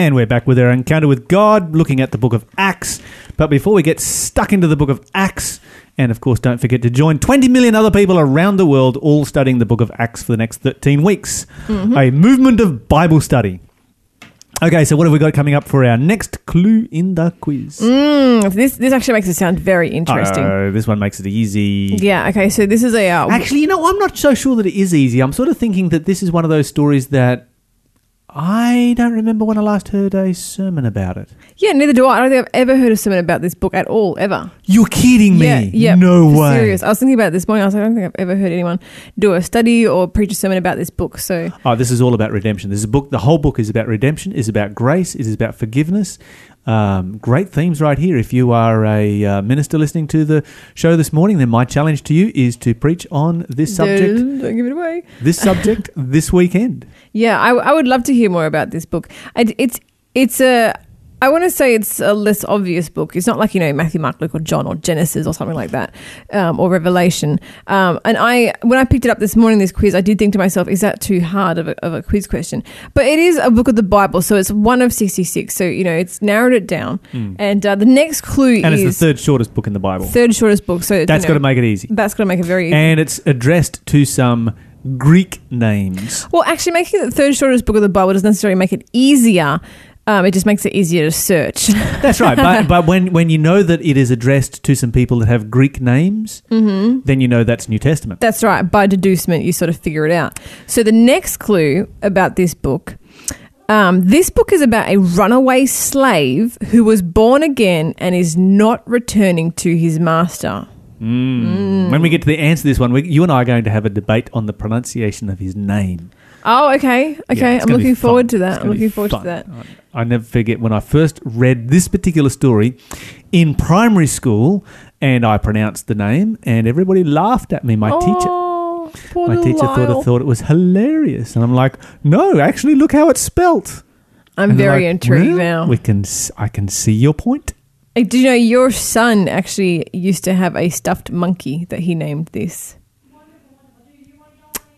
And we're back with our encounter with God, looking at the book of Acts. But before we get stuck into the book of Acts, and of course, don't forget to join 20 million other people around the world all studying the book of Acts for the next 13 weeks. A movement of Bible study. Okay, so what have we got coming up for our next clue in the quiz? Mm, this this actually makes it sound very interesting. Oh, this one makes it easy. yeah. Okay. So this is a uh, Actually, you know, I'm not so sure that it is easy. I'm sort of thinking that this is one of those stories that I don't remember when I last heard a sermon about it. yeah. Neither do I. I don't think I've ever heard of something about this book at all, ever. You're kidding me? Yeah. Yeah. No way. Serious. I was thinking about this morning. I was like, I don't think I've ever heard anyone do a study or preach a sermon about this book. So Oh, this is all about redemption. This is a book. The whole book is about redemption. Is about grace. It is about forgiveness. Um, great themes right here. If you are a uh, minister listening to the show this morning, then my challenge to you is to preach on this subject. Don't, don't give it away. this subject this weekend. Yeah, I, I would love to hear more about this book. I, it's it's a I want to say it's a less obvious book. It's not like you know Matthew, Mark, Luke, or John, or Genesis, or something like that, um, or Revelation. Um, and I when I picked it up this morning, this quiz, I did think to myself, is that too hard of a, of a quiz question? But it is a book of the Bible, so it's one of sixty six. So you know it's narrowed it down. And uh, the next clue. And is it's the third shortest book in the Bible. third shortest book. So That's got to make it easy. that's got to make it very easy. And it's addressed to some Greek names. Well, actually, making it the third shortest book of the Bible doesn't necessarily make it easier. Um, it just makes it easier to search. That's right. But, but when, when you know that it is addressed to some people that have Greek names, Mm-hmm. then you know that's New Testament. That's right. By deducement, you sort of figure it out. So the next clue about this book. Um, this book is about a runaway slave who was born again and is not returning to his master. When we get to the answer to this one, we, you and I are going to have a debate on the pronunciation of his name. Oh, okay. Okay. it's I'm looking fun. forward to that. I'm looking forward fun. to that. I, never forget when I first read this particular story in primary school and I pronounced the name and everybody laughed at me. My teacher. Oh, poor My teacher thought I thought it was hilarious, and I'm like, no, actually, look how it's spelt. I'm And very like, intrigued "Well, now. We can, I can see your point. Uh, hey, Did you know your son actually used to have a stuffed monkey that he named this?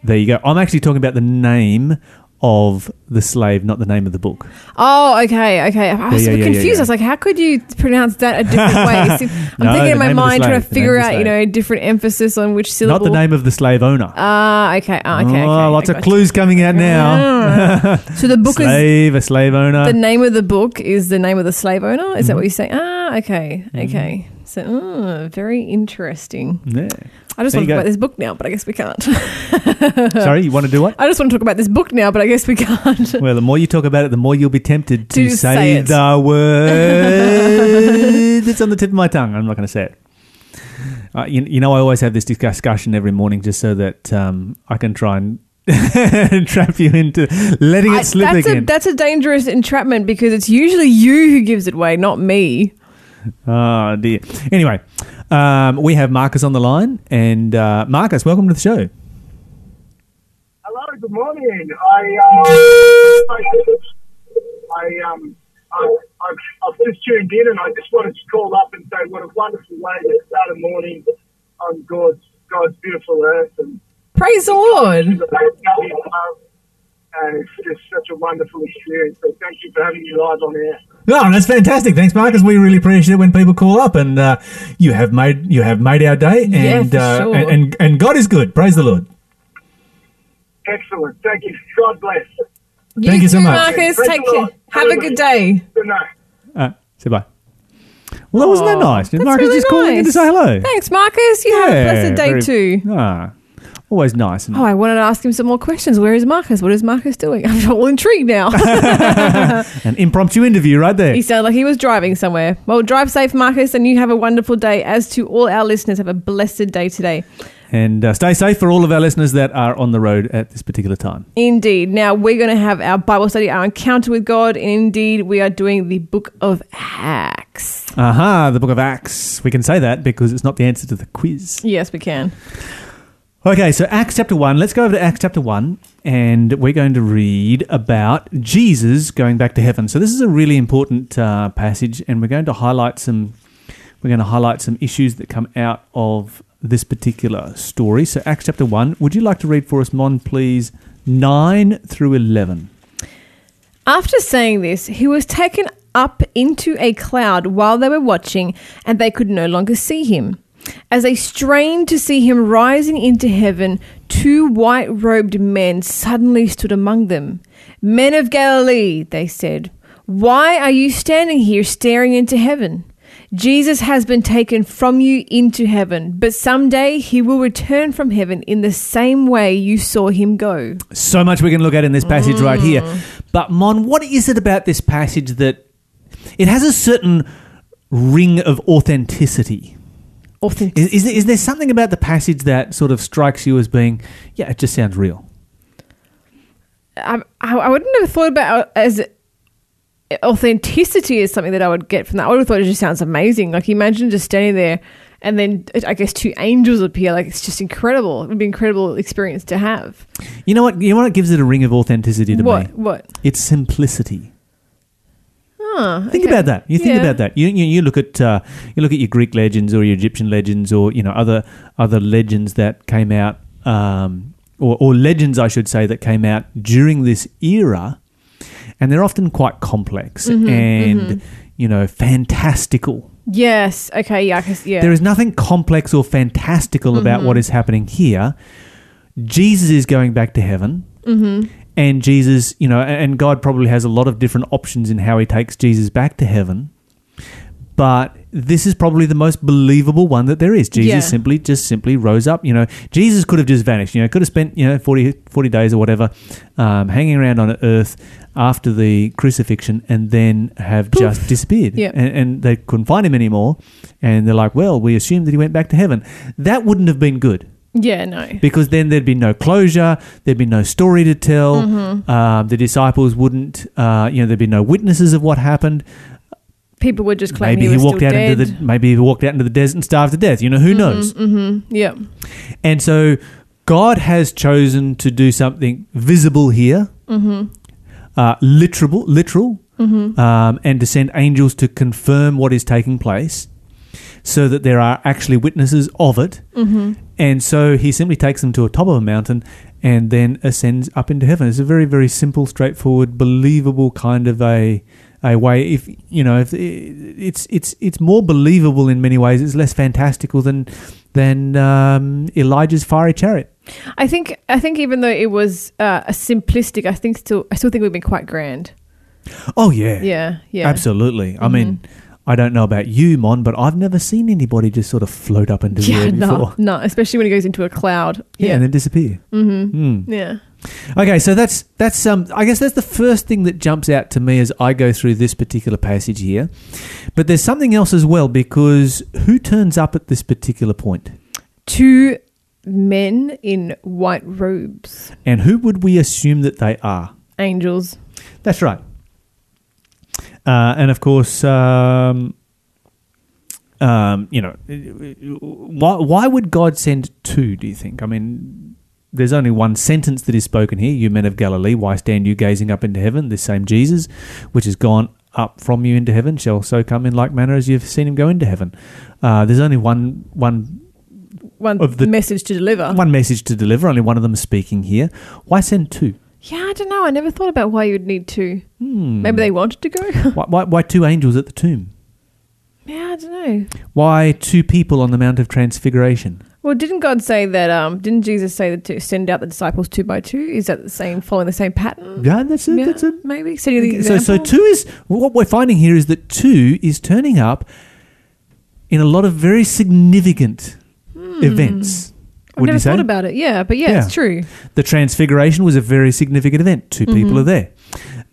There you go. I'm actually talking about the name of the slave, not the name of the book. Oh, okay, okay. I was Yeah, yeah, confused. yeah. I was like, how could you pronounce that a different way? I'm No, thinking in my name of the mind trying to figure name of the out, you slave. know, different emphasis on which syllable. Not the name of the slave owner. Ah, okay, ah, okay, okay. oh, lots of clues coming out now. Ah. so the book is slave, a slave owner. the name of the book is the name of the slave owner. Is that Mhm. what you say? Ah, okay, okay. So, oh, very interesting. yeah. I just There want to talk go. about this book now, but I guess we can't. Sorry, you want to do what? I just want to talk about this book now, but I guess we can't. Well, the more you talk about it, the more you'll be tempted to, To say say, the word that's on the tip of my tongue. I'm not going to say it. Uh, you, you know, I always have this discussion every morning just so that um, I can try and trap you into letting it I- slip that's a again. that's a dangerous entrapment because it's usually you who gives it away, not me. Oh, dear. Anyway, um, we have Marcus on the line. And uh, Marcus, welcome to the show. Hello, good morning. I, uh, I, I, um, I, I've, I've just tuned in and I just wanted to call up and say what a wonderful way to start a morning on God's, God's beautiful earth and Praise the Lord. and it's just such a wonderful experience. So thank you for having me live on air. Oh, that's fantastic! Thanks, Marcus. We really appreciate it when people call up, and uh, you have made you have made our day, and Yeah, for uh, sure. and, and and God is good. Praise the Lord. Excellent. Thank you. God bless. Thank you so much. Marcus. Praise Take care. Lord. Have a good day. Good night. Uh, say bye. Well, that wasn't that Aw, nice. that's Marcus really just calling in to say hello. Thanks, Marcus. You have a blessed day very- too. Ah, always nice. And Oh, I wanted to ask him some more questions. Where is Marcus? What is Marcus doing? I'm all intrigued now. An impromptu interview right there. he sounded like he was driving somewhere. Well, drive safe, Marcus, and you have a wonderful day. As to all our listeners, have a blessed day today. And uh, stay safe for all of our listeners that are on the road at this particular time. Indeed. Now we're going to have our Bible study, our encounter with God, and indeed we are doing the Book of Acts. Aha, the book of Acts. We can say that because it's not the answer to the quiz. Yes, we can. Okay, so Acts chapter 1. Let's go over to Acts chapter 1 and we're going to read about Jesus going back to heaven. So this is a really important uh, passage and we're going to highlight some we're going to highlight some issues that come out of this particular story. So Acts chapter 1, would you like to read for us Mon please 9 through 11? After saying this, he was taken up into a cloud while they were watching, and they could no longer see him. As they strained to see him rising into heaven, two white robed men suddenly stood among them. Men of Galilee, they said, why are you standing here staring into heaven? Jesus has been taken from you into heaven, but someday he will return from heaven in the same way you saw him go. So much we can look at in this passage right here. Mm. But Mon, what is it about this passage that it has a certain ring of authenticity? Authentic. Is, is, there, is there something about the passage that sort of strikes you as being, yeah, it just sounds real? I, I wouldn't have thought about uh, as authenticity is something that I would get from that. I would have thought it just sounds amazing. Like imagine just standing there and then uh, I guess two angels appear. Like it's just incredible. It would be an incredible experience to have. You know what? You know what gives it a ring of authenticity to What? me? What? It's simplicity. Huh, Think okay. about that. You think Yeah. about that. You, you you look at uh, you look at your Greek legends or your Egyptian legends or you know other other legends that came out um, or, or legends I should say that came out during this era, and they're often quite complex Mm-hmm, and you know fantastical. Yes. Okay. Yeah. Yeah. There is nothing complex or fantastical about Mm-hmm. what is happening here. Jesus is going back to heaven. Mm-hmm. And Jesus, you know, and God probably has a lot of different options in how he takes Jesus back to heaven. But this is probably the most believable one that there is. Jesus Yeah. simply just simply rose up. You know, Jesus could have just vanished. You know, could have spent, you know, 40, 40 days or whatever um, hanging around on earth after the crucifixion and then have just disappeared. Yeah. And, and they couldn't find him anymore. And they're like, well, we assume that he went back to heaven. That wouldn't have been good yeah. No. because then there'd be no closure, there'd be no story to tell. Mm-hmm. Um, the disciples wouldn't, uh, you know, there'd be no witnesses of what happened. People would just claim Maybe he he, was walked still out dead. into the maybe he walked out into the desert and starved to death. You know, who knows? Mm-hmm. Yeah. And so God has chosen to do something visible here, Mm-hmm. uh, literal, literal, um, and to send angels to confirm what is taking place, so that there are actually witnesses of it. Mm-hmm. And so he simply takes them to a top of a mountain and then ascends up into heaven. It's a very, very simple, straightforward, believable kind of a a way. If you know, if it's it's it's more believable in many ways. It's less fantastical than than um, Elijah's fiery chariot. I think. I think even though it was uh, a simplistic, I think still. I still think it would be quite grand. Oh yeah, Yeah. Yeah. absolutely. I Mhm. mean. I don't know about you, Mon, but I've never seen anybody just sort of float up into the Yeah. air No. before. No. Especially when it goes into a cloud. Yeah, Yeah. and then disappear. mm-hmm. Hmm. Yeah. Okay, so that's that's um I guess that's the first thing that jumps out to me as I go through this particular passage here. But there's something else as well because who turns up at this particular point? Two men in white robes, And who would we assume that they are? angels. That's right. Uh, and of course, um, um, you know, why, why would God send two, do you think? I mean, there's only one sentence that is spoken here You men of Galilee, why stand you gazing up into heaven? This same Jesus, which has gone up from you into heaven, shall so come in like manner as you've seen him go into heaven. Uh, there's only one, one, One Of the- message to deliver. one message to deliver, only one of them is speaking here. Why send two? Yeah, I don't know. I never thought about why you would need two. Hmm. Maybe they wanted to go. Why, why, why two angels at the tomb? yeah, I don't know. Why two people on the Mount of Transfiguration? Well, didn't God say that? Um, didn't Jesus say that to send out the disciples two by two? Is that the same, following the same pattern? Yeah, that's a, Yeah, that's maybe. The So, so two is what we're finding here is that two is turning up in a lot of very significant events. I've never you say thought about it. Yeah, but yeah, Yeah. it's true. the Transfiguration was a very significant event. 2 Mm-hmm. people are there.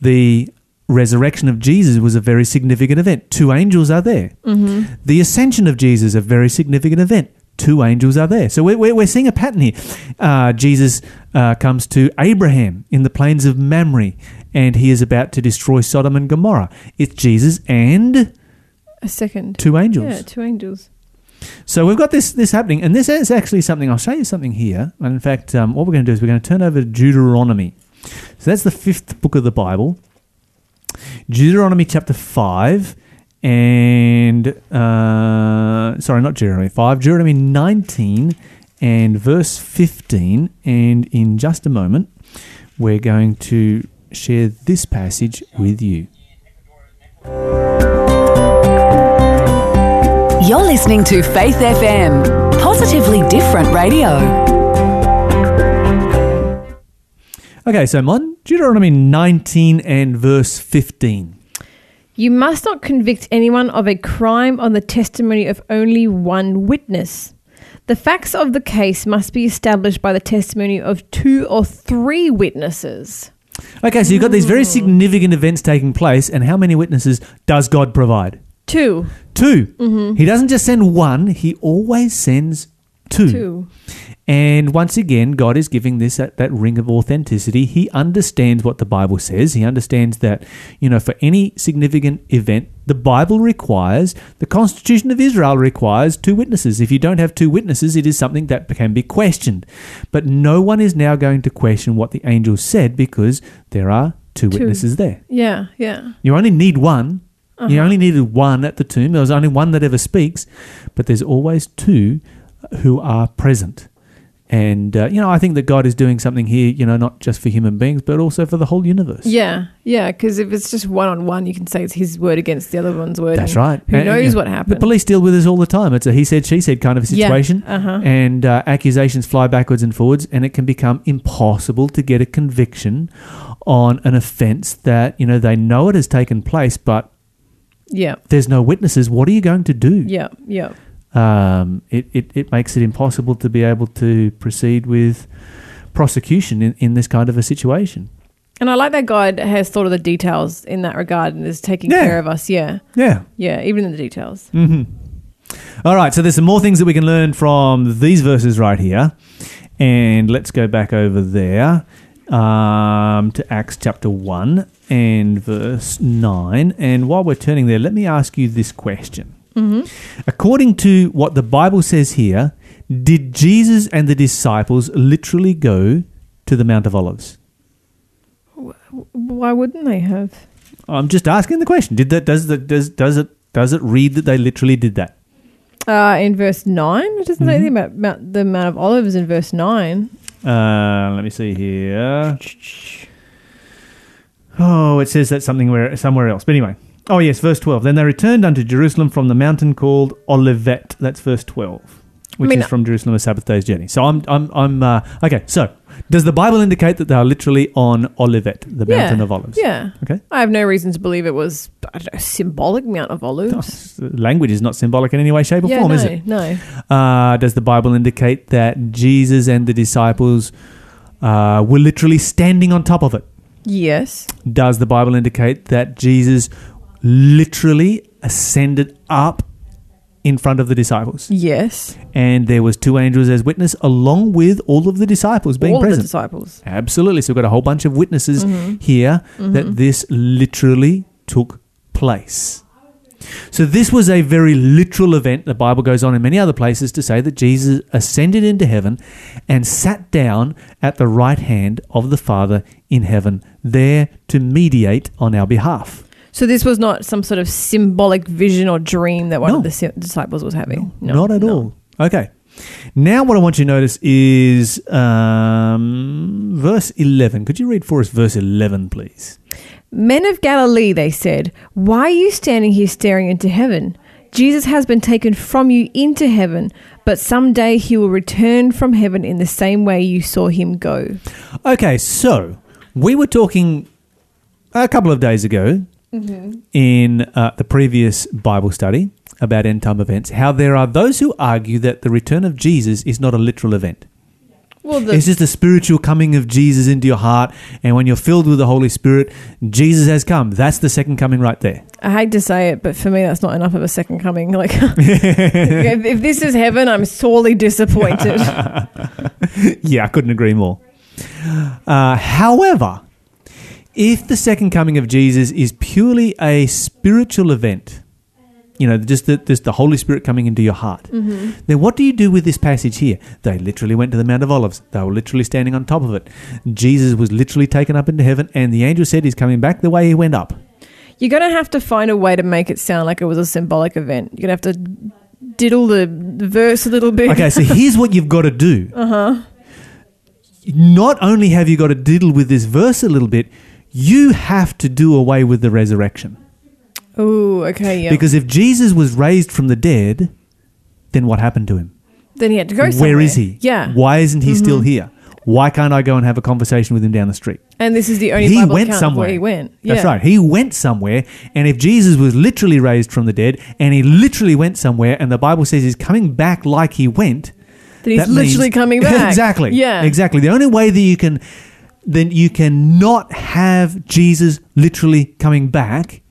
The resurrection of Jesus was a very significant event. Two angels are there. Mm-hmm. The ascension of Jesus, a very significant event. Two angels are there. So we're, we're, we're seeing a pattern here. Uh, Jesus uh, comes to Abraham in the plains of Mamre, and he is about to destroy Sodom and Gomorrah. It's Jesus and A second. two angels. Yeah, two angels. So we've got this this happening, and this is actually something. I'll show you something here. And in fact, um, what we're going to do is we're going to turn over to Deuteronomy. So that's the fifth book of the Bible, Deuteronomy chapter five, and uh, sorry, not Deuteronomy five, Deuteronomy nineteen and verse fifteen. And in just a moment, we're going to share this passage with you. You're listening to Faith FM, positively different radio. Okay, so Mon, Deuteronomy 19 and verse 15. You must not convict anyone of a crime on the testimony of only one witness. The facts of the case must be established by the testimony of two or three witnesses. Okay, so you've got these very hmm. significant events taking place, and how many witnesses does God provide? Two. 2 mm-hmm. He doesn't just send one, he always sends two. Two. And once again, God is giving this that, that ring of authenticity. He understands what the Bible says. He understands that, you know, for any significant event, the Bible requires, the Constitution of Israel requires two witnesses. If you don't have two witnesses, it is something that can be questioned. But no one is now going to question what the angel said because there are two, Two. witnesses there. Yeah, yeah. You only need one. You only needed one at the tomb. There was only one that ever speaks, but there's always two who are present. And, uh, you know, I think that God is doing something here, you know, not just for human beings, but also for the whole universe. Yeah, yeah, because if it's just one on one, you can say it's his word against the other one's word. That's right. Who And- knows and what happened? The police deal with this all the time. It's a he said, she said kind of a Yeah, situation. uh-huh. And uh, accusations fly backwards and forwards, and it can become impossible to get a conviction on an offense that, you know, they know it has taken place, but Yeah, there's no witnesses. What are you going to do? yeah, yeah. um, it, it, it makes it impossible to be able to proceed with prosecution in, in this kind of a situation. And I like that God has thought of the details in that regard and is taking Yeah. care of us. Yeah, Yeah. yeah, even in the details. hmm All right, so there's some more things that we can learn from these verses right here. And let's go back over there um, to Acts chapter 1 and verse 9. And while we're turning there, let me ask you this question. According to what the Bible says here, did Jesus and the disciples literally go to the Mount of Olives? Why wouldn't they have? I'm just asking the question. Did that does that does does it does it read that they literally did that? Uh, in verse 9, it doesn't Mm-hmm. say anything about Mount, the Mount of Olives in verse 9. Uh, let me see here. Oh, it says that something where somewhere else. But anyway. Oh yes, verse twelve. Then they returned unto Jerusalem from the mountain called Olivet. That's verse twelve, which mean- is from Jerusalem a Sabbath day's journey. So I'm I'm I'm uh, okay. So does the Bible indicate that they are literally on Olivet, the Yeah. mountain of olives? Yeah. Okay. I have no reason to believe it was I don't know, symbolic Mount of Olives. s- language is not symbolic in any way, shape, or yeah, form, no, is it? no. Uh, does the Bible indicate that Jesus and the disciples uh, were literally standing on top of it? Yes. Does the Bible indicate that Jesus literally ascended up in front of the disciples? Yes. And there was two angels as witness along with all of the disciples being All present. disciples. Absolutely. So we've got a whole bunch of witnesses mm-hmm. here mm-hmm. that this literally took place. So this was a very literal event. The Bible goes on in many other places to say that Jesus ascended into heaven and sat down at the right hand of the Father in heaven, there to mediate on our behalf. So this was not some sort of symbolic vision or dream that one No. of the si- disciples was having. No, Not at no. all. Okay. Now, what I want you to notice is um, verse 11. Could you read for us verse 11, please? Men of Galilee, they said, why are you standing here staring into heaven? Jesus has been taken from you into heaven, but someday he will return from heaven in the same way you saw him go. Okay, so we were talking a couple of days ago in uh, the previous Bible study about end time events how there are those who argue that the return of Jesus is not a literal event. Well, It's just the spiritual coming of Jesus into your heart, and when you're filled with the Holy Spirit, Jesus has come. That's the second coming right there. I hate to say it, but for me, that's not enough of a second coming. Like, if, if this is heaven, I'm sorely disappointed. yeah, I couldn't agree more. Uh, however, if the second coming of Jesus is purely a spiritual event, you know, just the, just the Holy Spirit coming into your heart, then what do you do with this passage here? They literally went to the Mount of Olives. They were literally standing on top of it. Jesus was literally taken up into heaven, and the angel said he's coming back the way he went up. You're going to have to find a way to make it sound like it was a symbolic event. You're going to have to diddle the, the verse a little bit. Okay, so here's what you've got to do. Uh huh. Not only have you got to diddle with this verse a little bit, you have to do away with the resurrection. Oh, okay, yeah. Because if Jesus was raised from the dead, then what happened to him? then he had to go somewhere. Where is he? Yeah. Mm-hmm. Why isn't he still here? Why can't I go and have a conversation with him down the street? And this is the only he Bible went somewhere. where he went. That's right. He went somewhere. And if Jesus was literally raised from the dead and he literally went somewhere and the Bible says he's coming back like he went, That he's that means- literally coming back. exactly. Yeah. Exactly. The only way that you can then you can not have Jesus literally coming back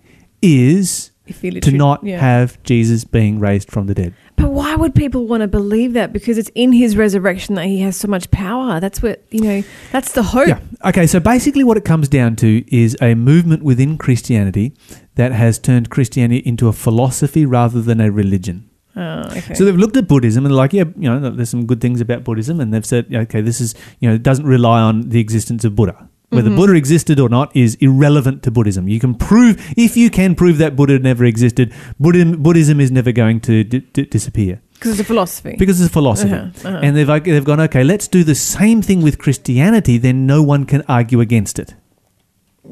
is to not yeah. have Jesus being raised from the dead. But why would people want to believe that? Because it's in his resurrection that he has so much power. That's what, you know, that's the hope. Yeah. Okay, so basically what it comes down to is a movement within Christianity that has turned Christianity into a philosophy rather than a religion. Oh, okay. So they've looked at Buddhism and like, yeah, you know, there's some good things about Buddhism, and they've said, okay, this is, you know, it doesn't rely on the existence of Buddha. Whether Buddha existed or not is irrelevant to Buddhism. You can prove, if you can prove that Buddha never existed, Buddhism, Buddhism is never going to d- d- disappear Because it's a philosophy. because it's a philosophy. Uh-huh, uh-huh. And they've they've gone, okay, let's do the same thing with Christianity. Then no one can argue against it.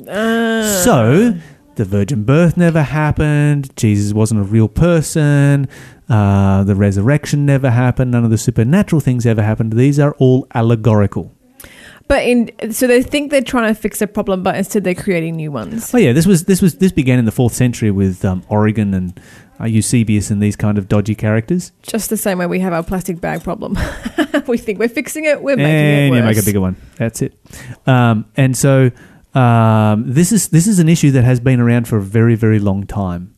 Ah. So the virgin birth never happened. Jesus wasn't a real person. Uh, the resurrection never happened. None of the supernatural things ever happened. These are all allegorical. But in so they think they're trying to fix a problem, but instead they're creating new ones. Oh yeah, this was this was this began in the fourth century with um, Origen and uh, Eusebius and these kind of dodgy characters. Just the same way we have our plastic bag problem. we think we're fixing it, we're making and it worse. you make a bigger one. That's it. Um, and so um, this is this is an issue that has been around for a very very long time.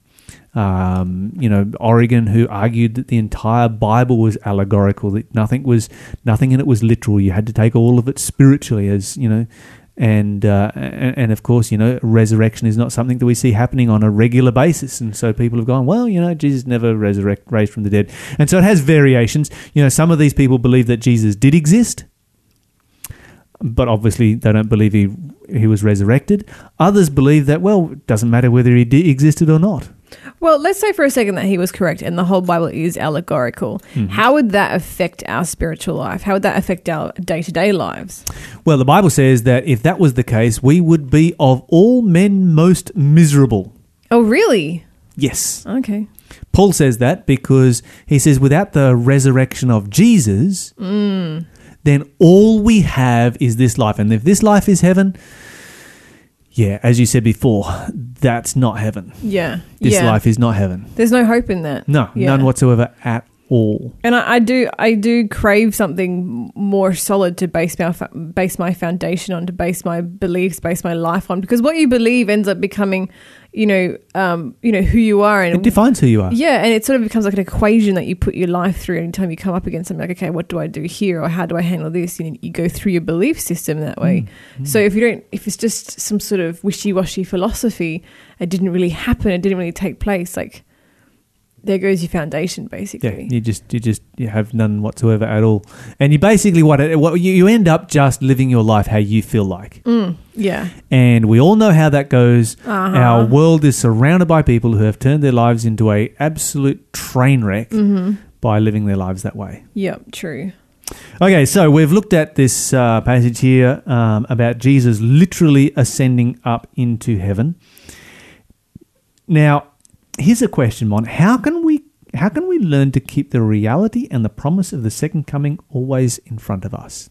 Um, you know, Origen, who argued that the entire Bible was allegorical, that nothing was nothing in it was literal. You had to take all of it spiritually, as you know. And, uh, and of course, you know, resurrection is not something that we see happening on a regular basis, and so people have gone, well, you know, Jesus never resurrect raised from the dead, and so it has variations. You know, some of these people believe that Jesus did exist, but obviously they don't believe he he was resurrected. Others believe that well, it doesn't matter whether he did, existed or not. Well, let's say for a second that he was correct and the whole Bible is allegorical. Mm-hmm. How would that affect our spiritual life? How would that affect our day to day lives? Well, the Bible says that if that was the case, we would be of all men most miserable. Oh, really? Yes. Okay. Paul says that because he says without the resurrection of Jesus, then all we have is this life. And if this life is heaven, yeah, as you said before, that's not heaven. Yeah. This yeah. life is not heaven. There's no hope in that. No, Yeah. none whatsoever at all. And I, I do, I do crave something more solid to base my base my foundation on, to base my beliefs, base my life on. Because what you believe ends up becoming, you know, um, you know who you are, and It defines who you are. yeah, and it sort of becomes like an equation that you put your life through. Anytime you come up against something, like, okay, what do I do here, or how do I handle this? You, know, you go through your belief system that way. So if you don't, if it's just some sort of wishy washy philosophy, it didn't really happen, it didn't really take place. Like there goes your foundation, basically. Yeah, you just you just you have none whatsoever at all, and you basically what it, what you, you end up just living your life how you feel like, Mm, yeah. and we all know how that goes. Uh-huh. Our world is surrounded by people who have turned their lives into a absolute train wreck Mm-hmm. by living their lives that way. Yep. True. Okay, so we've looked at this uh, passage here um, about Jesus literally ascending up into heaven. Now, here's a question, Mon. How can we how can we learn to keep the reality and the promise of the second coming always in front of us?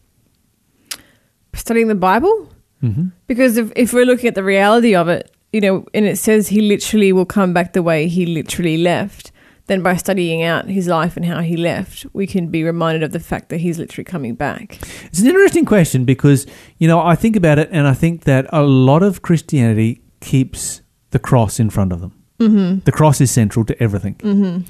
Studying the Bible. Mm-hmm. Because if, if we're looking at the reality of it, you know, and it says he literally will come back the way he literally left, then by studying out his life and how he left, we can be reminded of the fact that he's literally coming back. It's an interesting question because, you know, I think about it and I think that a lot of Christianity keeps the cross in front of them. Mm-hmm. The cross is central to everything. Mm-hmm.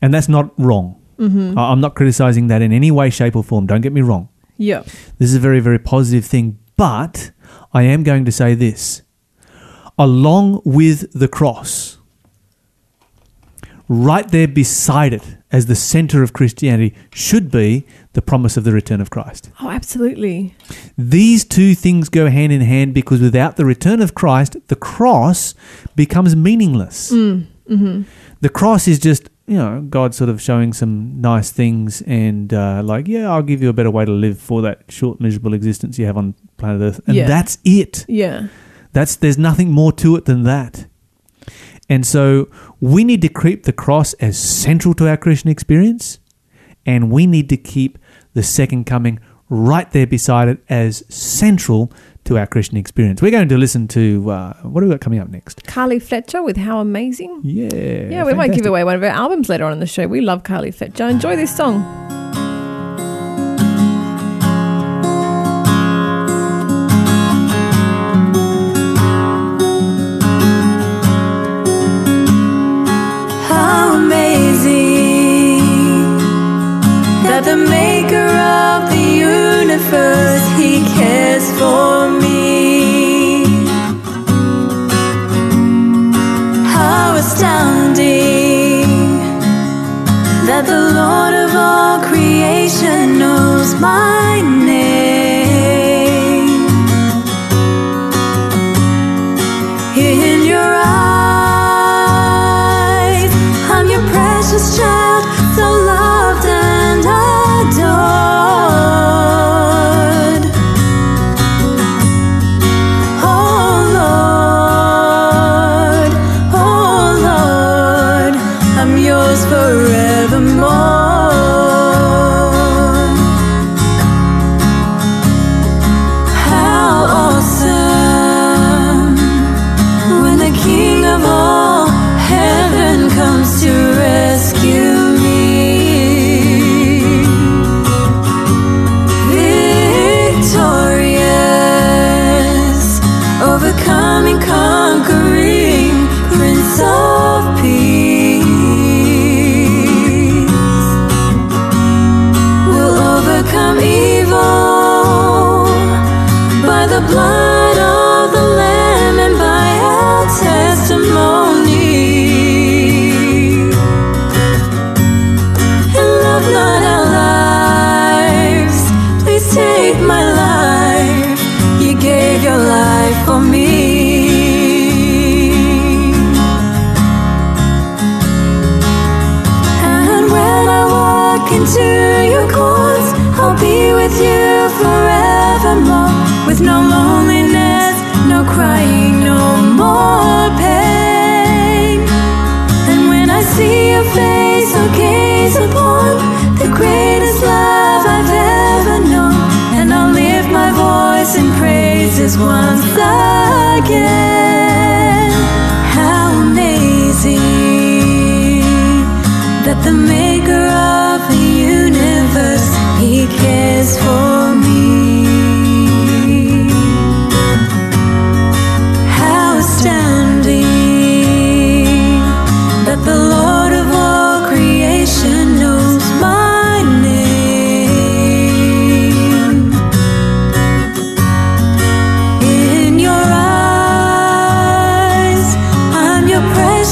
And that's not wrong. Mm-hmm. I'm not criticizing that in any way, shape, or form. Don't get me wrong. Yeah. This is a very, very positive thing. But I am going to say this along with the cross, right there beside it as the center of Christianity should be the promise of the return of Christ. Oh, absolutely. These two things go hand in hand because without the return of Christ, the cross becomes meaningless. The cross is just, you know, God sort of showing some nice things and, uh, like, yeah, I'll give you a better way to live for that short, miserable existence you have on planet Earth. And Yeah. that's it. Yeah. That's there's nothing more to it than that. And so we need to keep the cross as central to our Christian experience, and we need to keep the second coming right there beside it as central to our Christian experience. We're going to listen to uh, what have we got coming up next? Carly Fletcher with How Amazing. Yeah, Yeah, we might give away one of her albums later on in the show. We love Carly Fletcher. Enjoy this song. Knows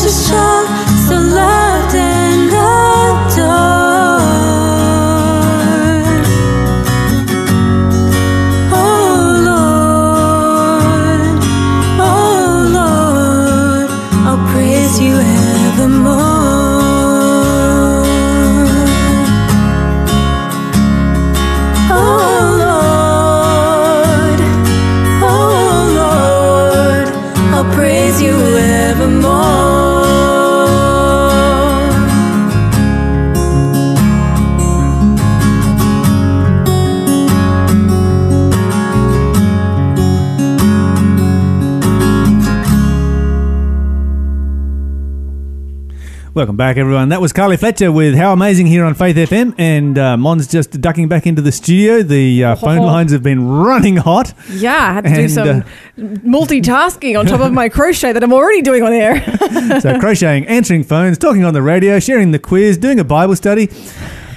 你想。Welcome back, everyone. That was Carly Fletcher with How Amazing here on Faith FM, and uh, Mon's just ducking back into the studio. The uh, phone lines have been running hot. Yeah, I had to do some uh, multitasking on top of my crochet that I'm already doing on air. So crocheting, answering phones, talking on the radio, sharing the quiz, doing a Bible study,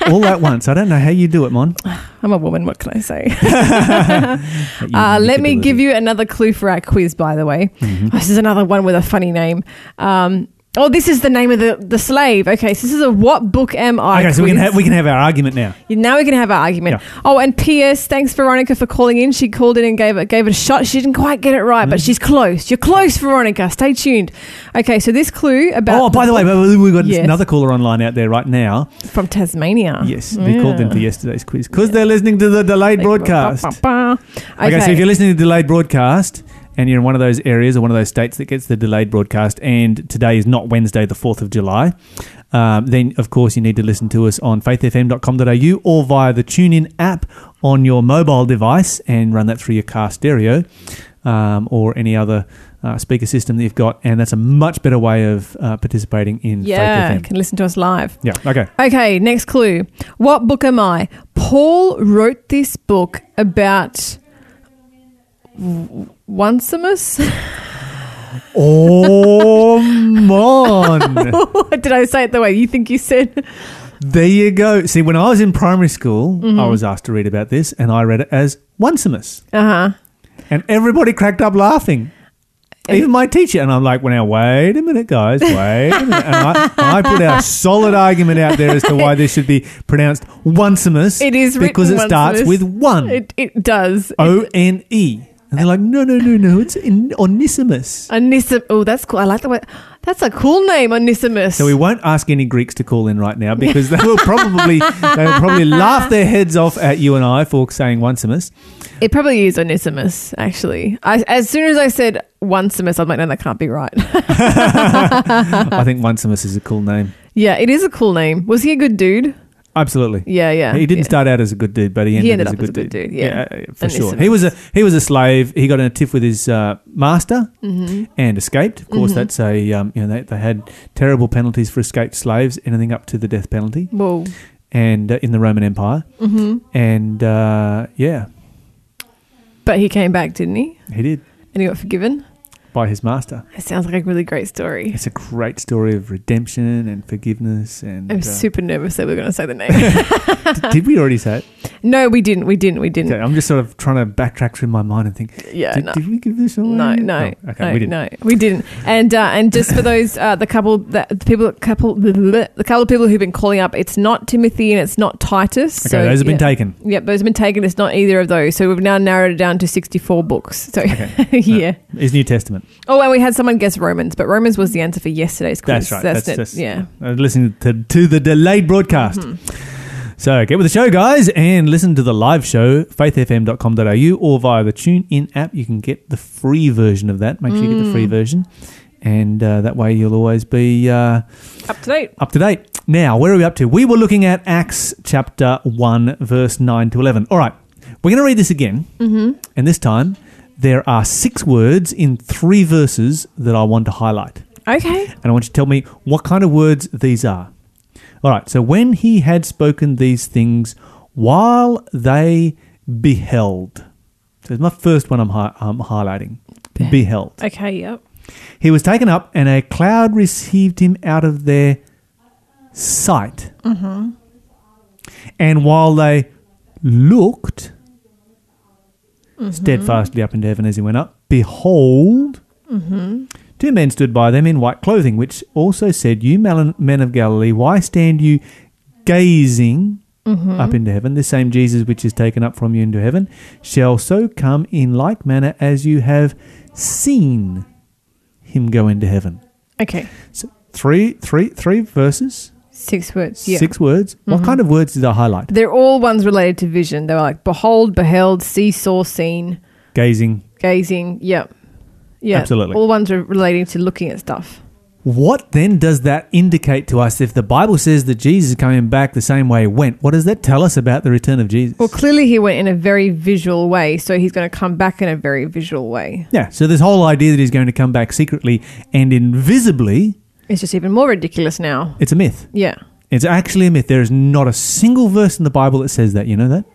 all at once. I don't know how you do it, Mon. I'm a woman. What can I say? Uh, let me give you another clue for our quiz, by the way. Mm-hmm. Oh, this is another one with a funny name. Um, oh, this is the name of the, the slave. Okay, so this is a what book am I? Okay, so we can quiz. we can have our argument now. Now we can have our argument. Yeah. Oh, and P.S. Thanks, Veronica, for calling in. She called in and gave it gave it a shot. She didn't quite get it right, Mm. but she's close. You're close, Veronica. Stay tuned. Okay, so this clue about Oh, by the way, we've got Yes. another caller online out there right now. from Tasmania. Yes, they called in for yesterday's quiz because they're listening to the delayed broadcast. Okay. Okay. so if you're listening to the delayed broadcast and you're in one of those areas or one of those states that gets the delayed broadcast, and today is not Wednesday, the 4th of July, um, then of course you need to listen to us on faithfm.com.au or via the TuneIn app on your mobile device and run that through your car stereo um, or any other uh, speaker system that you've got. And that's a much better way of uh, participating in Yeah, Faith FM. can listen to us live. Yeah, okay. Okay, next clue. What book am I? Paul wrote this book about Onesimus. Oh, man. Did I say it the way you think you said? There you go. See, when I was in primary school, Mm-hmm. I was asked to read about this, and I read it as Onesimus. Uh huh. And everybody cracked up laughing. Even my teacher. And I'm like, well, now, wait a minute, guys, wait a minute. And I, I put out a solid argument out there as to why this should be pronounced Onesimus. It is Because it starts with one. It it does. O N E. And they're like, no, no, no, no, it's in Onesimus. Onisim. Oh, that's cool. I like the way. That's a cool name, Onesimus. So we won't ask any Greeks to call in right now because they will probably they will probably laugh their heads off at you and I for saying Onesimus. it probably is Onesimus. Actually, I, as soon as I said Onesimus, I'm like, no, that can't be right. I think Onesimus is a cool name. yeah, it is a cool name. Was he a good dude? Absolutely. Yeah, yeah. He didn't yeah. start out as a good dude, but he ended, He ended as, up a as a good dude, yeah. for sure. He was a he was a slave. He got in a tiff with his uh, master Mm-hmm. and escaped. Of course, that's a um, you know they, they had terrible penalties for escaped slaves, anything up to the death penalty, Whoa. and uh, in the Roman Empire. hmm And uh, yeah, But he came back, didn't he? he did And he got forgiven. By his master. It sounds like a really great story. It's a great story of redemption and forgiveness. And I'm uh, super nervous that we're going to say the name. did we already say it? no, we didn't. We didn't. We didn't. Okay, I'm just sort of trying to backtrack through my mind and think. Yeah, did, no. did we give this away? No, no, Oh, okay, no, we didn't. no, we didn't. And uh, and just for those uh, the couple that the people couple the couple of people who've been calling up, it's not Timothy and it's not Titus. Okay, those have been taken. Yep, those have been taken. It's not either of those. So we've now narrowed it down to 64 books. So, Okay. yeah. Is New Testament. Oh, and we had someone guess Romans, but Romans was the answer for yesterday's quiz. That's right. That's, That's, yeah. uh, listening to, to the delayed broadcast. So get with the show, guys, and listen to the live show, faithfm.com.au, or via the TuneIn app. You can get the free version of that. Make sure you get the free version. And uh, that way you'll always be uh, Up to date. up to date. Now, where are we up to? We were looking at Acts chapter 1, verse 9 to 11. All right, we're going to read this again. Mm-hmm. And this time, there are six words in three verses that I want to highlight Okay. and I want you to tell me what kind of words these are. All right, so when he had spoken these things while they beheld. So it's my first one I'm, hi- I'm highlighting. Beheld. Okay, yep. He was taken up, and a cloud received him out of their sight. Mm-hmm. And while they looked Mm-hmm. steadfastly up into heaven as he went up, behold, mm-hmm. two men stood by them in white clothing, which also said, You men of Galilee, why stand you gazing mm-hmm. up into heaven? The same Jesus which is taken up from you into heaven shall so come in like manner as you have seen him go into heaven. Okay. So three, three, three verses, Six words. Yeah. six words. What mm-hmm. kind of words did I highlight? They're all ones related to vision. They were like behold, beheld, see, saw, seen, Gazing. gazing. Yep. Yeah. Absolutely. All ones are relating to looking at stuff. What then does that indicate to us? If the Bible says that Jesus is coming back the same way he went, what does that tell us about the return of Jesus? Well, clearly he went in a very visual way, so he's going to come back in a very visual way. yeah, so this whole idea that he's going to come back secretly and invisibly, It's just even more ridiculous now. it's a myth. Yeah. It's actually a myth. There is not a single verse in the Bible that says that. You know that?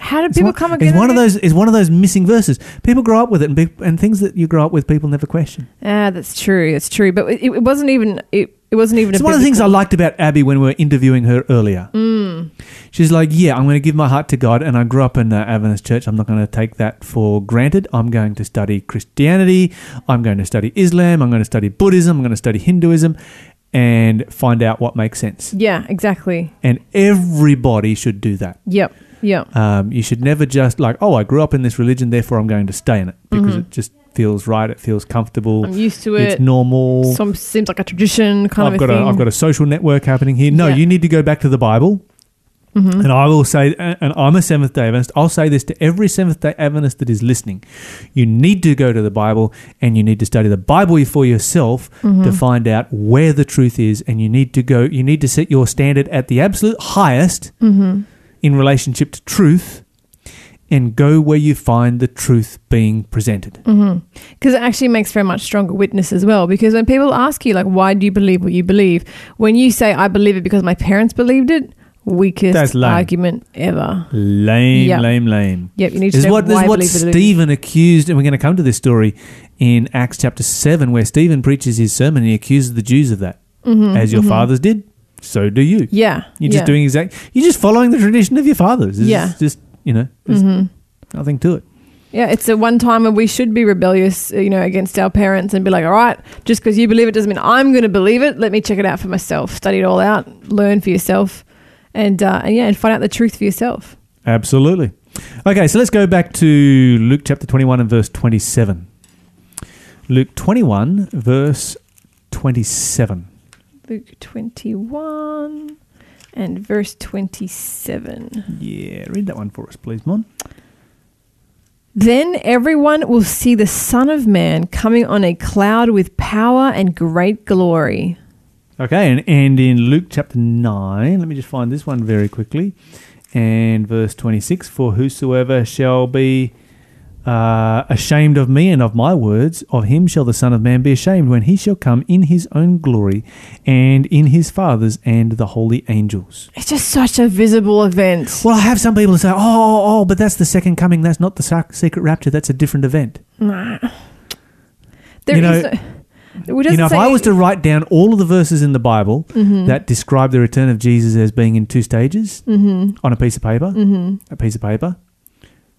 How did It's people one, come again? It's one of those. It's one of those missing verses. People grow up with it, and, be, and things that you grow up with, people never question. Ah, that's true. That's true. But it, it wasn't even. It, it wasn't even. It's a one of the things I liked about Abby when we were interviewing her earlier. Mm. She's like, "Yeah, I'm going to give my heart to God, and I grew up in uh, Adventist church. I'm not going to take that for granted. I'm going to study Christianity. I'm going to study Islam. I'm going to study Buddhism. I'm going to study Hinduism, and find out what makes sense. Yeah. Exactly. And everybody should do that. Yep. Yep. Um, you should never just like, oh, I grew up in this religion, therefore I'm going to stay in it because it just feels right. It feels comfortable. Mm-hmm. I'm used to It's it. normal. Some seems like a tradition kind I've of a got thing. a I've got a social network happening here. No, Yeah. you need to go back to the Bible And I will say, and I'm a Seventh day Adventist, I'll say this to every Seventh day Adventist that is listening. You need to go to the Bible and you need to study the Bible for yourself to find out where the truth is. And you need to go, you need to set your standard at the absolute highest in relationship to truth and go where you find the truth being presented. Mm-hmm. Because it actually makes for a much stronger witness as well. Because when people ask you, like, why do you believe what you believe? When you say, I believe it because my parents believed it, weakest argument ever. Lame, Yep. lame, lame. Yep, you need to This know what, this why is what. Stephen accused, and we're going to come to this story in Acts chapter 7, where Stephen preaches his sermon and he accuses the Jews of that. Mm-hmm. As your mm-hmm. fathers did, so do you. Mm-hmm, Yeah. You're just yeah. doing exact. You're just following the tradition of your fathers. It's Yeah. Mm-hmm. just you know, there's nothing to it. Yeah, it's a one time when we should be rebellious, you know, against our parents and be like, all right, just because you believe it doesn't mean I'm going to believe it. Let me check it out for myself. Study it all out, learn for yourself, and, uh, and yeah, and find out the truth for yourself. Absolutely. Okay, so let's go back to Luke chapter 21 and verse 27. Luke 21, verse 27. Luke 21 and verse 27. Yeah, read that one for us, please, Mon. Then everyone will see the Son of Man coming on a cloud with power and great glory. Okay, and, and in Luke chapter 9, let me just find this one very quickly. And verse 26 For whosoever shall be uh, ashamed of me and of my words, of him shall the Son of Man be ashamed when he shall come in his own glory and in his Father's and the holy angels. It's just such a visible event. Well, I have some people who say, oh, oh, oh, but that's the second coming. That's not the sac- secret rapture. That's a different event. There You know- no- You know, if I was to write down all of the verses in the Bible Mm-hmm. that describe the return of Jesus as being in two stages Mm-hmm. on a piece of paper, a piece of paper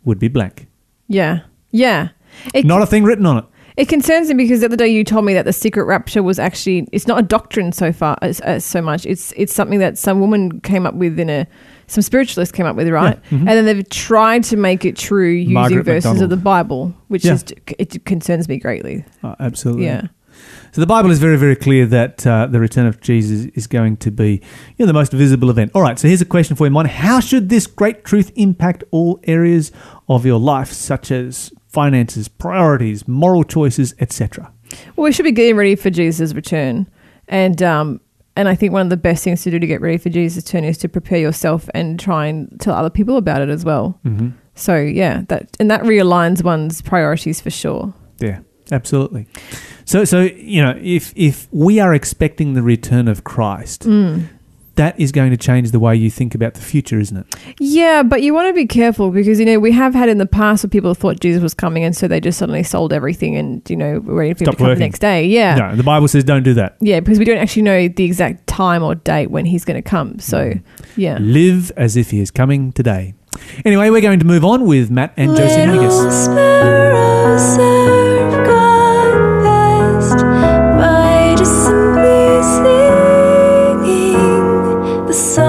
would be blank. Yeah. Yeah. It, Not a thing written on it. it concerns me because the other day you told me that the secret rapture was actually it's not a doctrine so far uh, as, as uh, so much. It's it's something that some woman came up with in a some spiritualists came up with, right? Yeah, mhm. And then they've tried to make it true using Margaret verses MacDonald. of the Bible, which Yeah. is it concerns me greatly. Oh, absolutely. Yeah. So the Bible is very, very clear that uh, the return of Jesus is going to be you know, the most visible event. All right, so here's a question for you, Mon. How should this great truth impact all areas of your life, such as finances, priorities, moral choices, etc.? Well, we should be getting ready for Jesus' return, and um, and I think one of the best things to do to get ready for Jesus' return is to prepare yourself and try and tell other people about it as well. Mm-hmm. So yeah, that and that realigns one's priorities for sure. Yeah, absolutely. So, so you know, if if we are expecting the return of Christ, mm. that is going to change the way you think about the future, isn't it? Yeah, but you want to be careful because you know we have had in the past where people thought Jesus was coming, and so they just suddenly sold everything and you know were ready for him Stopped to come working. the next day. Yeah, No, the Bible says don't do that. yeah, because we don't actually know the exact time or date when he's going to come. So mm. yeah, Live as if he is coming today. Anyway, we're going to move on with Matt and Josie Mingus. Singing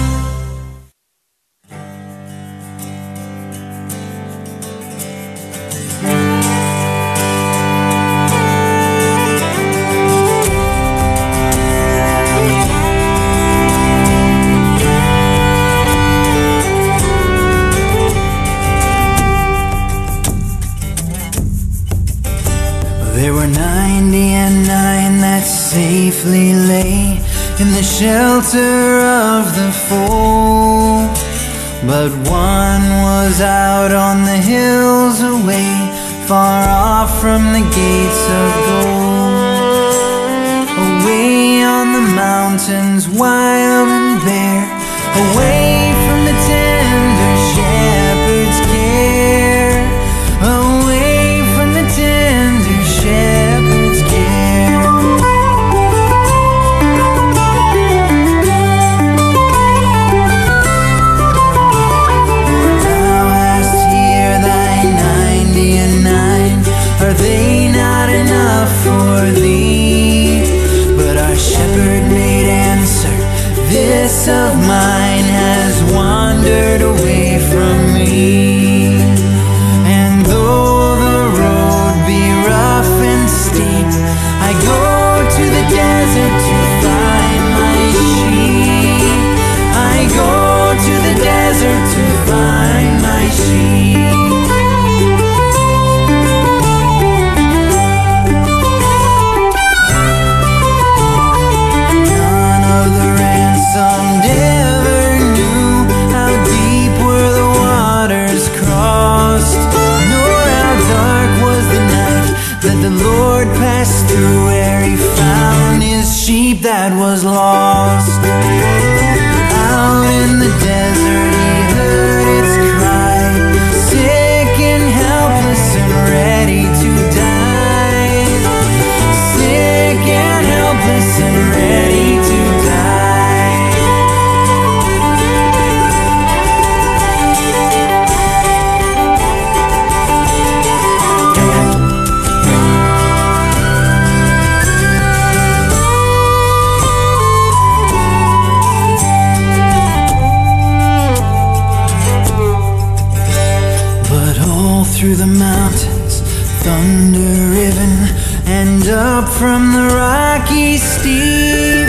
But one was out on the hills away, far off from the gates of gold. Away on the mountains, wild and bare, away through the mountains, thunder riven, and up from the rocky steep,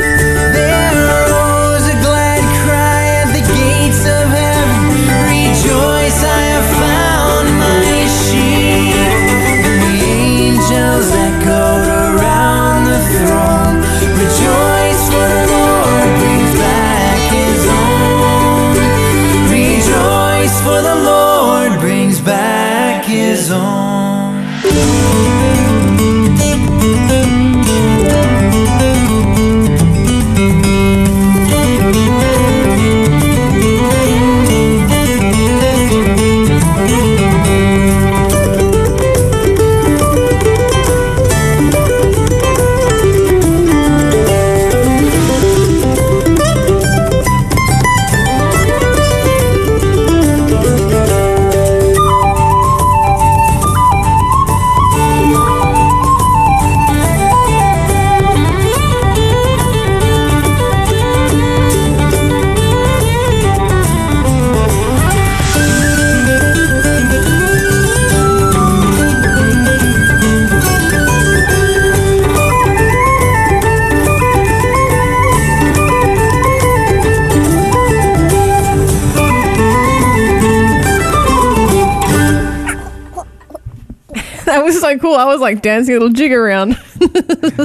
cool. I was like dancing a little jig around.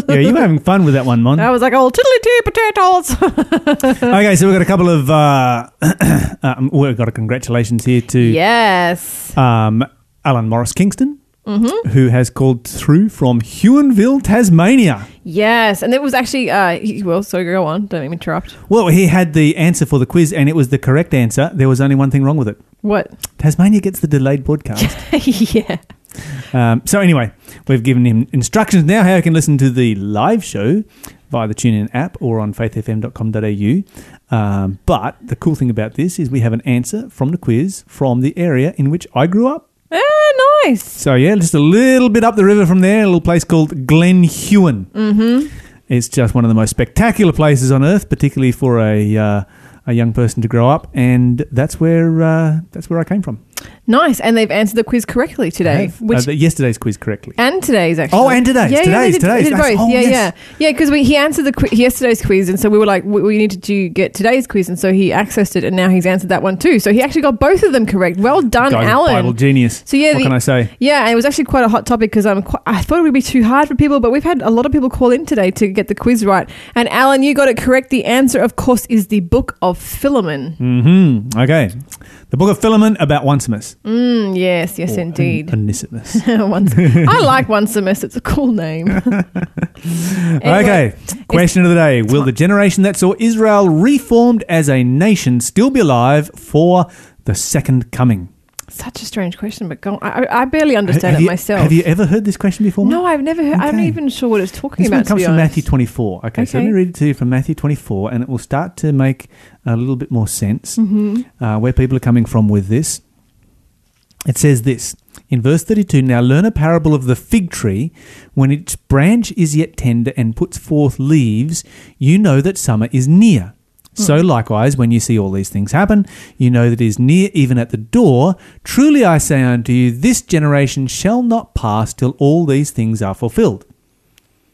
yeah, you were having fun with that one, Mon. I was like, oh, tiddly tea potatoes. Okay, so we've got a couple of. Uh, um, we've got a congratulations here to yes. um, Alan Morris Kingston, Mm-hmm. who has called through from Huonville, Tasmania. Yes. And it was actually, uh, he- well, so go on. Don't me interrupt. Well, he had the answer for the quiz, and it was the correct answer. There was only one thing wrong with it. What? Tasmania gets the delayed broadcast. yeah. Um, so anyway, we've given him instructions now how he can listen to the live show via the TuneIn app or on faithfm.com.au. Um, but the cool thing about this is we have an answer from the quiz from the area in which I grew up. Ah, nice. So yeah, just a little bit up the river from there, a little place called Glen Huon. Mm-hmm. It's just one of the most spectacular places on earth, particularly for a uh, a young person to grow up, and that's where uh, that's where I came from. Nice. And they've answered the quiz correctly today. have, Which uh, yesterday's quiz correctly. and today's actually. Oh, and today's, Yeah, yeah, today's, they did, today's. They did both. oh, yeah, yes. yeah, yeah. Because we he answered the qui- yesterday's quiz, and so we were like, we, we needed to get today's quiz, and so he accessed it, and now he's answered that one too. So he actually got both of them correct. Well done, Guy, Alan. Bible genius. So yeah, what the- can I say? Yeah, and it was actually quite a hot topic because I'm quite, I thought it would be too hard for people, but we've had a lot of people call in today to get the quiz right. And Alan, you got it correct. The answer, of course, is the Book of Philemon. hmm Okay, the Book of Philemon about Onesimus. Mm, yes, yes, Or indeed. An- Onesimus. Once, I like Onesimus. It's a cool name. okay, question of the day: Will the generation that saw Israel reformed as a nation still be alive for the second coming? Such a strange question, but go, I, I barely understand have it you, myself. Have you ever heard this question before? No, I've never heard. I'm not even sure what it's talking This about. to comes from honest. Matthew 24. Okay, so let me read it to you from Matthew 24, and it will start to make a little bit more sense Mm-hmm. uh, where people are coming from with this. It says this in verse 32 Now learn a parable of the fig tree. When its branch is yet tender and puts forth leaves, you know that summer is near. So likewise, when you see all these things happen, you know that it is near, even at the door. Truly I say unto you, this generation shall not pass till all these things are fulfilled.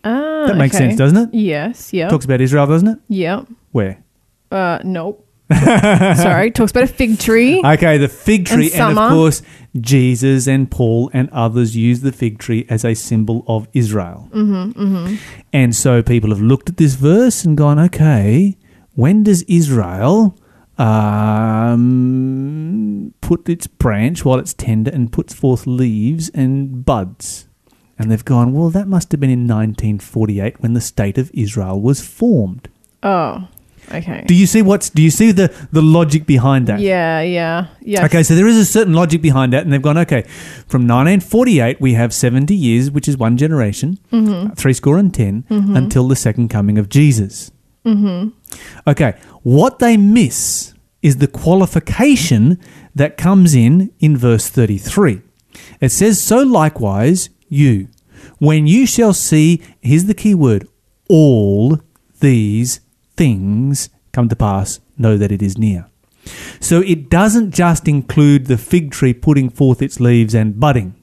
Ah, That makes okay. sense, doesn't it? Yes. Yeah. Talks about Israel, doesn't it? yeah. Where? Uh, nope. Sorry. Talks about a fig tree. Okay, the fig tree, and, summer. of course, Jesus and Paul and others use the fig tree as a symbol of Israel. Mm-hmm, mm-hmm. And so people have looked at this verse and gone, okay, when does Israel um, put its branch while it's tender and puts forth leaves and buds? And they've gone, well, that must have been in 1948 when the state of Israel was formed. oh. Okay. Do you see what's? Do you see the the logic behind that? yeah. Yeah. Yeah. Okay, so there is a certain logic behind that, and they've gone, okay, from 1948, we have 70 years, which is one generation, Mm-hmm. three score and 10, until the second coming of Jesus. Mm-hmm. Okay, what they miss is the qualification that comes in in verse 33. It says, So likewise, you, when you shall see, here's the key word, all these things come to pass, know that it is near. So it doesn't just include the fig tree putting forth its leaves and budding.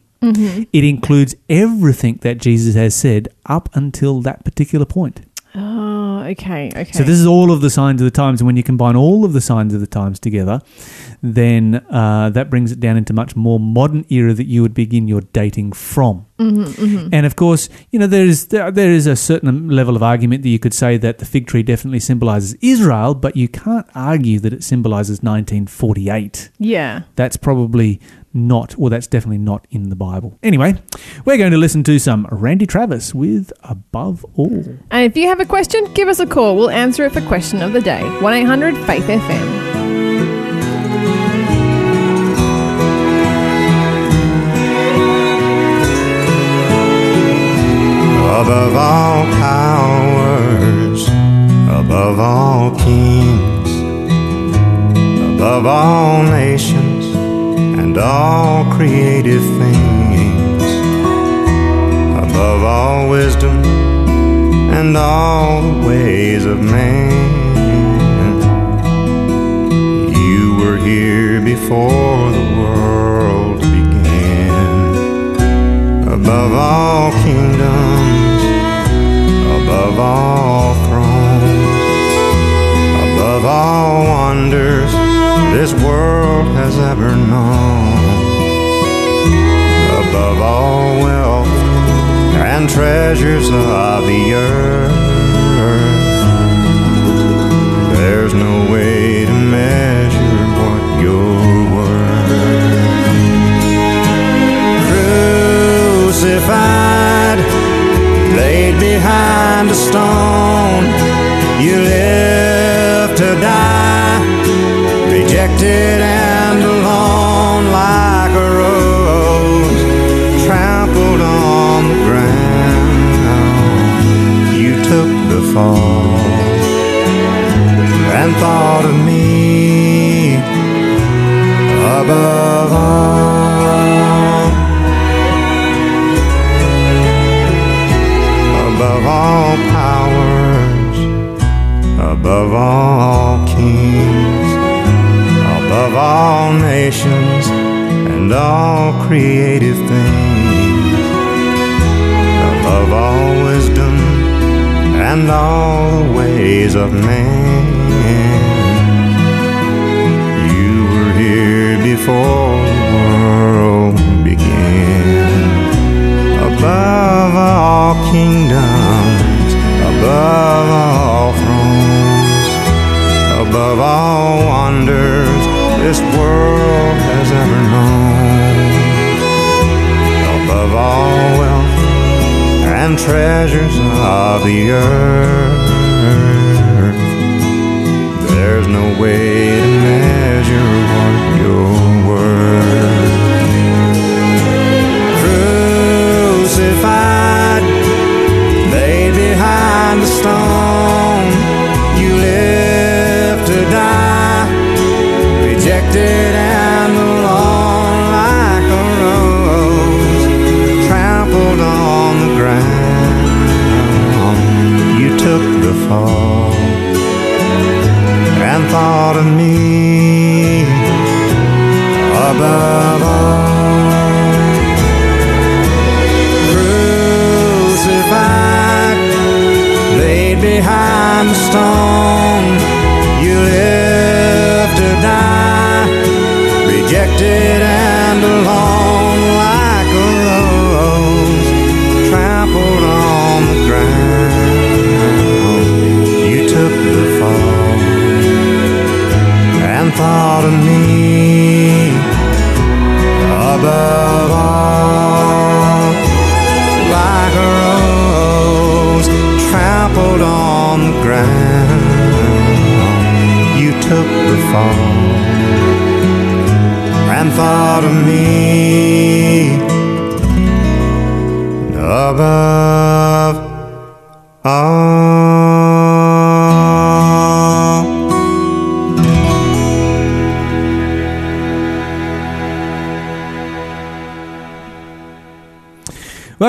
It includes everything that Jesus has said up until that particular point. Oh. Okay. Okay. So this is all of the signs of the times, and when you combine all of the signs of the times together, then uh, that brings it down into much more modern era that you would begin your dating from. And of course, you know there is there, there is a certain level of argument that you could say that the fig tree definitely symbolizes Israel, but you can't argue that it symbolizes 1948 Yeah. that's probably not, or that's definitely not in the Bible. Anyway, we're going to listen to some Randy Travis with Above All. And if you have a question, give us a call. We'll answer it for question of the day. 1 800 Faith FM. above all powers, above all kings, above all nations and all creative things, above all wisdom and all the ways of man. You were here before the world began above all kingdoms, above all thrones, above all wonders this world has ever known, above all wealth and treasures of the earth. There's no way to measure what you're worth crucified, laid behind a stone. You live to die, rejected and alone, like a rose trampled on the ground. You took the fall and thought of me above all, all nations and all creative things, above all wisdom and all the ways of man. You were here before the world began. Above all kingdoms, above all thrones, above all wonders this world has ever known, above all wealth and treasures of the earth. There's no way to measure what you're worth. Crucified, laid behind the stone, you live to die, rejected and alone like a rose, trampled on the ground. You took the fall and thought of me above all. Crucified, laid behind the stone, fall and thought of me. Above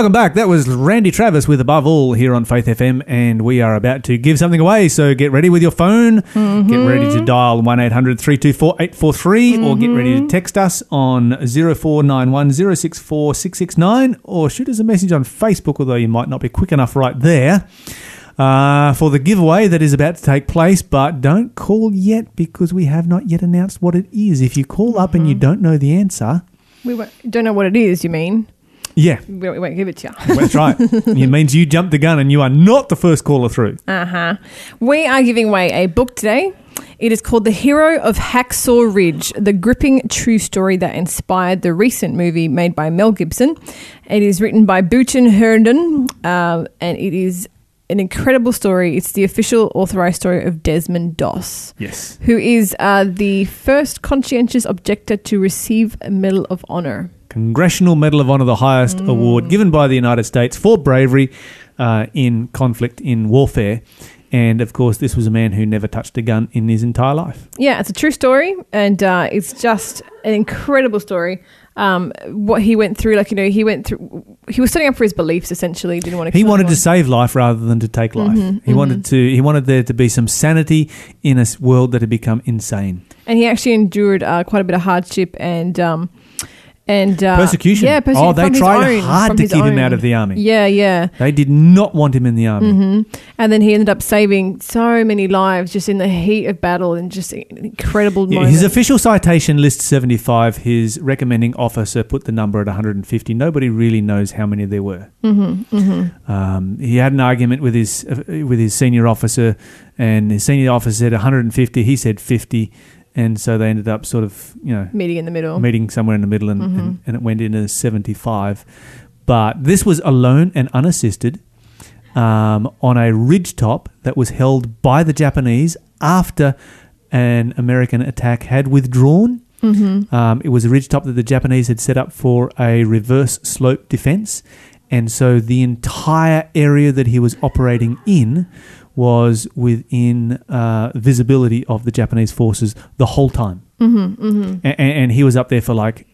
Welcome back. That was Randy Travis with Above All here on Faith FM, and we are about to give something away. So get ready with your phone. Get mm-hmm. ready to dial 1 800 324 843 or get ready to mm-hmm. text us on 0491 064 669 or shoot us a message on Facebook, although you might not be quick enough right there. Uh, for the giveaway that is about to take place, but don't call yet because we have not yet announced what it is. If you call up and you mm-hmm. don't know the answer, We don't know what it is, you mean? Yeah, We won't give it to you. That's right. it means you jumped the gun and you are not the first caller through. Uh huh. We are giving away a book today. It is called The Hero of Hacksaw Ridge, the gripping true story that inspired the recent movie made by Mel Gibson. It is written by Booton Herndon, uh, and it is an incredible story. It's the official authorized story of Desmond Doss, Yes. who is uh, the first conscientious objector to receive a Medal of Honor. Congressional Medal of Honor, the highest Mm. award given by the United States for bravery uh, in conflict, in warfare. And of course, this was a man who never touched a gun in his entire life. Yeah, it's a true story, and uh, it's just an incredible story. Um, what he went through, like you know, he went through. He was standing up for his beliefs. Essentially, didn't want to. He wanted to save life rather than to take life. Mm-hmm, he wanted to. He wanted there to be some sanity in a world that had become insane. and he actually endured uh, quite a bit of hardship and um, and uh, Persecution. Yeah, persecution. Oh, they from his tried own- hard to his keep him out of the army. Yeah, yeah. They did not want him in the army. Mm-hmm. And then he ended up saving so many lives just in the heat of battle and just incredible Yeah, moment. his official citation lists 75. His recommending officer put the number at 150. Nobody really knows how many there were. mm-hmm, mm-hmm. Um, he had an argument with his uh, with his senior officer, and his senior officer said 150. He said 50, and so they ended up sort of you know Meeting in the middle. meeting somewhere in the middle, and, Mhm. and, and it went into 75. But this was alone and unassisted um, on a ridgetop that was held by the Japanese after an American attack had withdrawn. Mm-hmm. Um, it was a ridgetop that the Japanese had set up for a reverse slope defense. And so the entire area that he was operating in was within uh, visibility of the Japanese forces the whole time. Mm-hmm, mm-hmm. And, and he was up there for like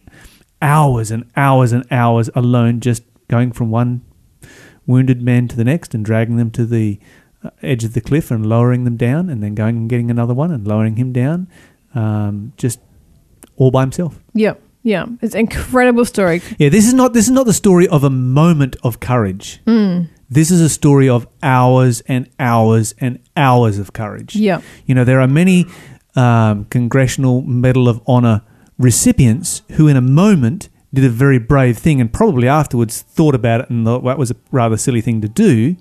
hours and hours and hours alone, just going from one wounded man to the next and dragging them to the uh, edge of the cliff and lowering them down, and then going and getting another one and lowering him down, um, just all by himself. Yeah, yeah. It's an incredible story. Yeah, this is not this is not the story of a moment of courage. This is a story of hours and hours and hours of courage. Yeah. You know, there are many um, Congressional Medal of Honor recipients who, in a moment, did a very brave thing and probably afterwards thought about it and thought that was a rather silly thing to do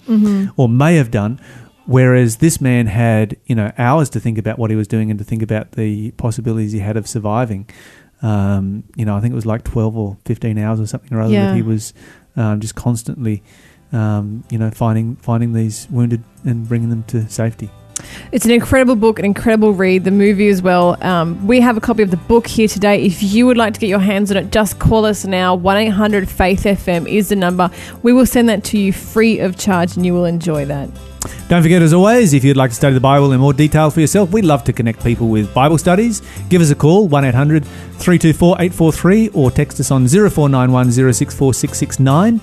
or may have done. Whereas this man had, you know, hours to think about what he was doing and to think about the possibilities he had of surviving. Um, you know, I think it was like 12 or 15 hours or something or other Yeah. that he was um, just constantly, um, you know, finding finding these wounded and bringing them to safety. It's an incredible book, an incredible read. The movie as well. Um, we have a copy of the book here today. If you would like to get your hands on it, just call us now. One eight hundred Faith FM is the number. We will send that to you free of charge, and you will enjoy that. Don't forget, as always, if you'd like to study the Bible in more detail for yourself, we'd love to connect people with Bible studies. Give us a call, 1 800 324 843, or text us on 0491 064 669.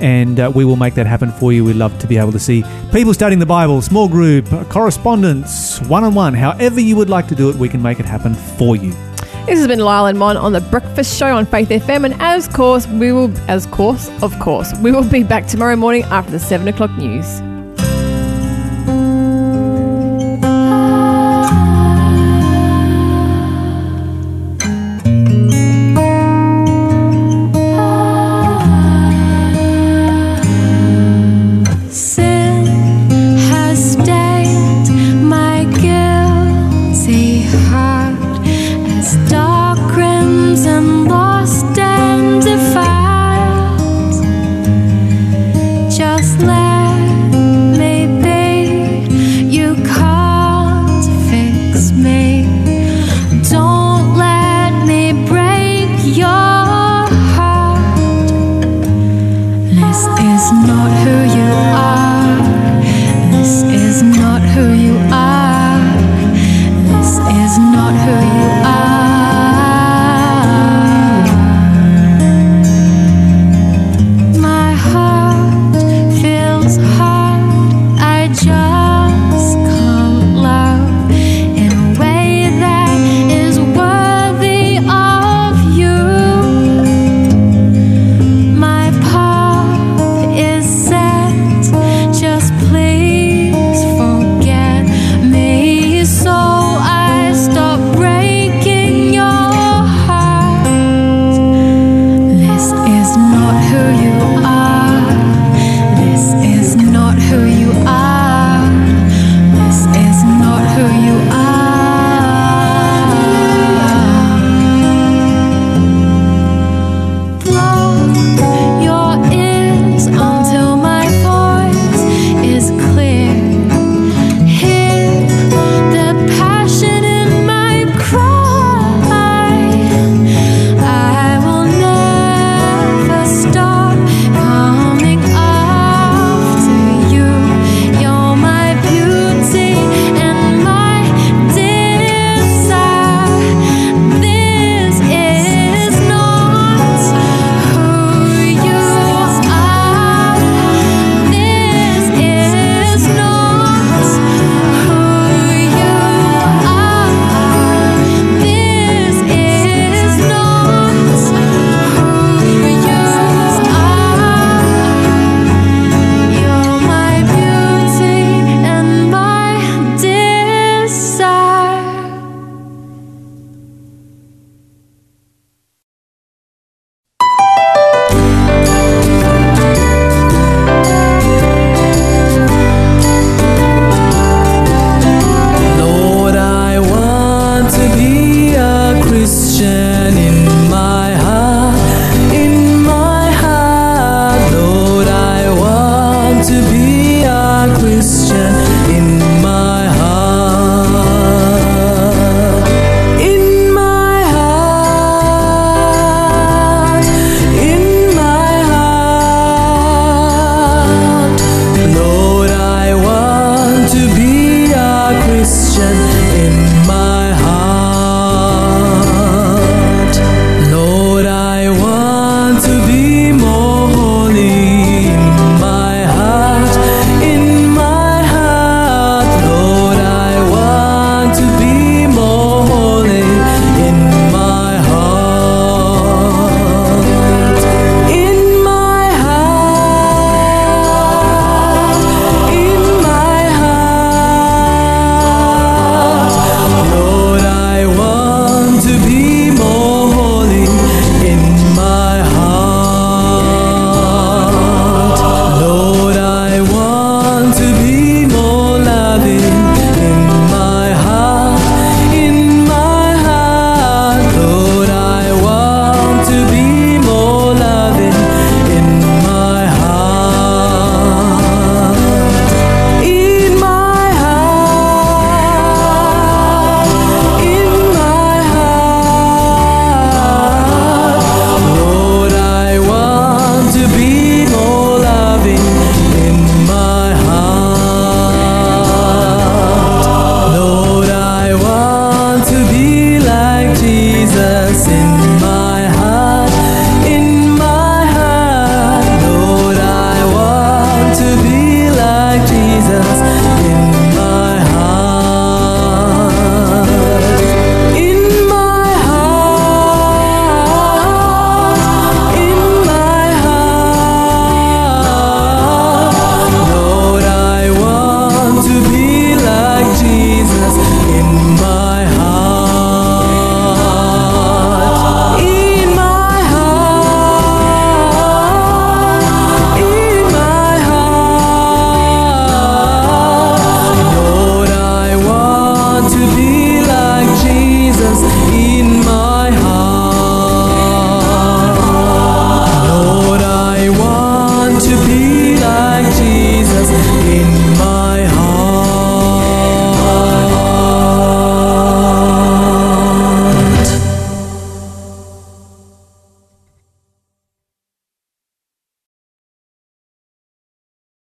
And uh, we will make that happen for you. We'd love to be able to see people studying the Bible, small group, correspondence, one on one, however you would like to do it, we can make it happen for you. This has been Lyle and Mon on the Breakfast Show on Faith FM, and as course we will, as course of course, we will be back tomorrow morning after the seven o'clock news.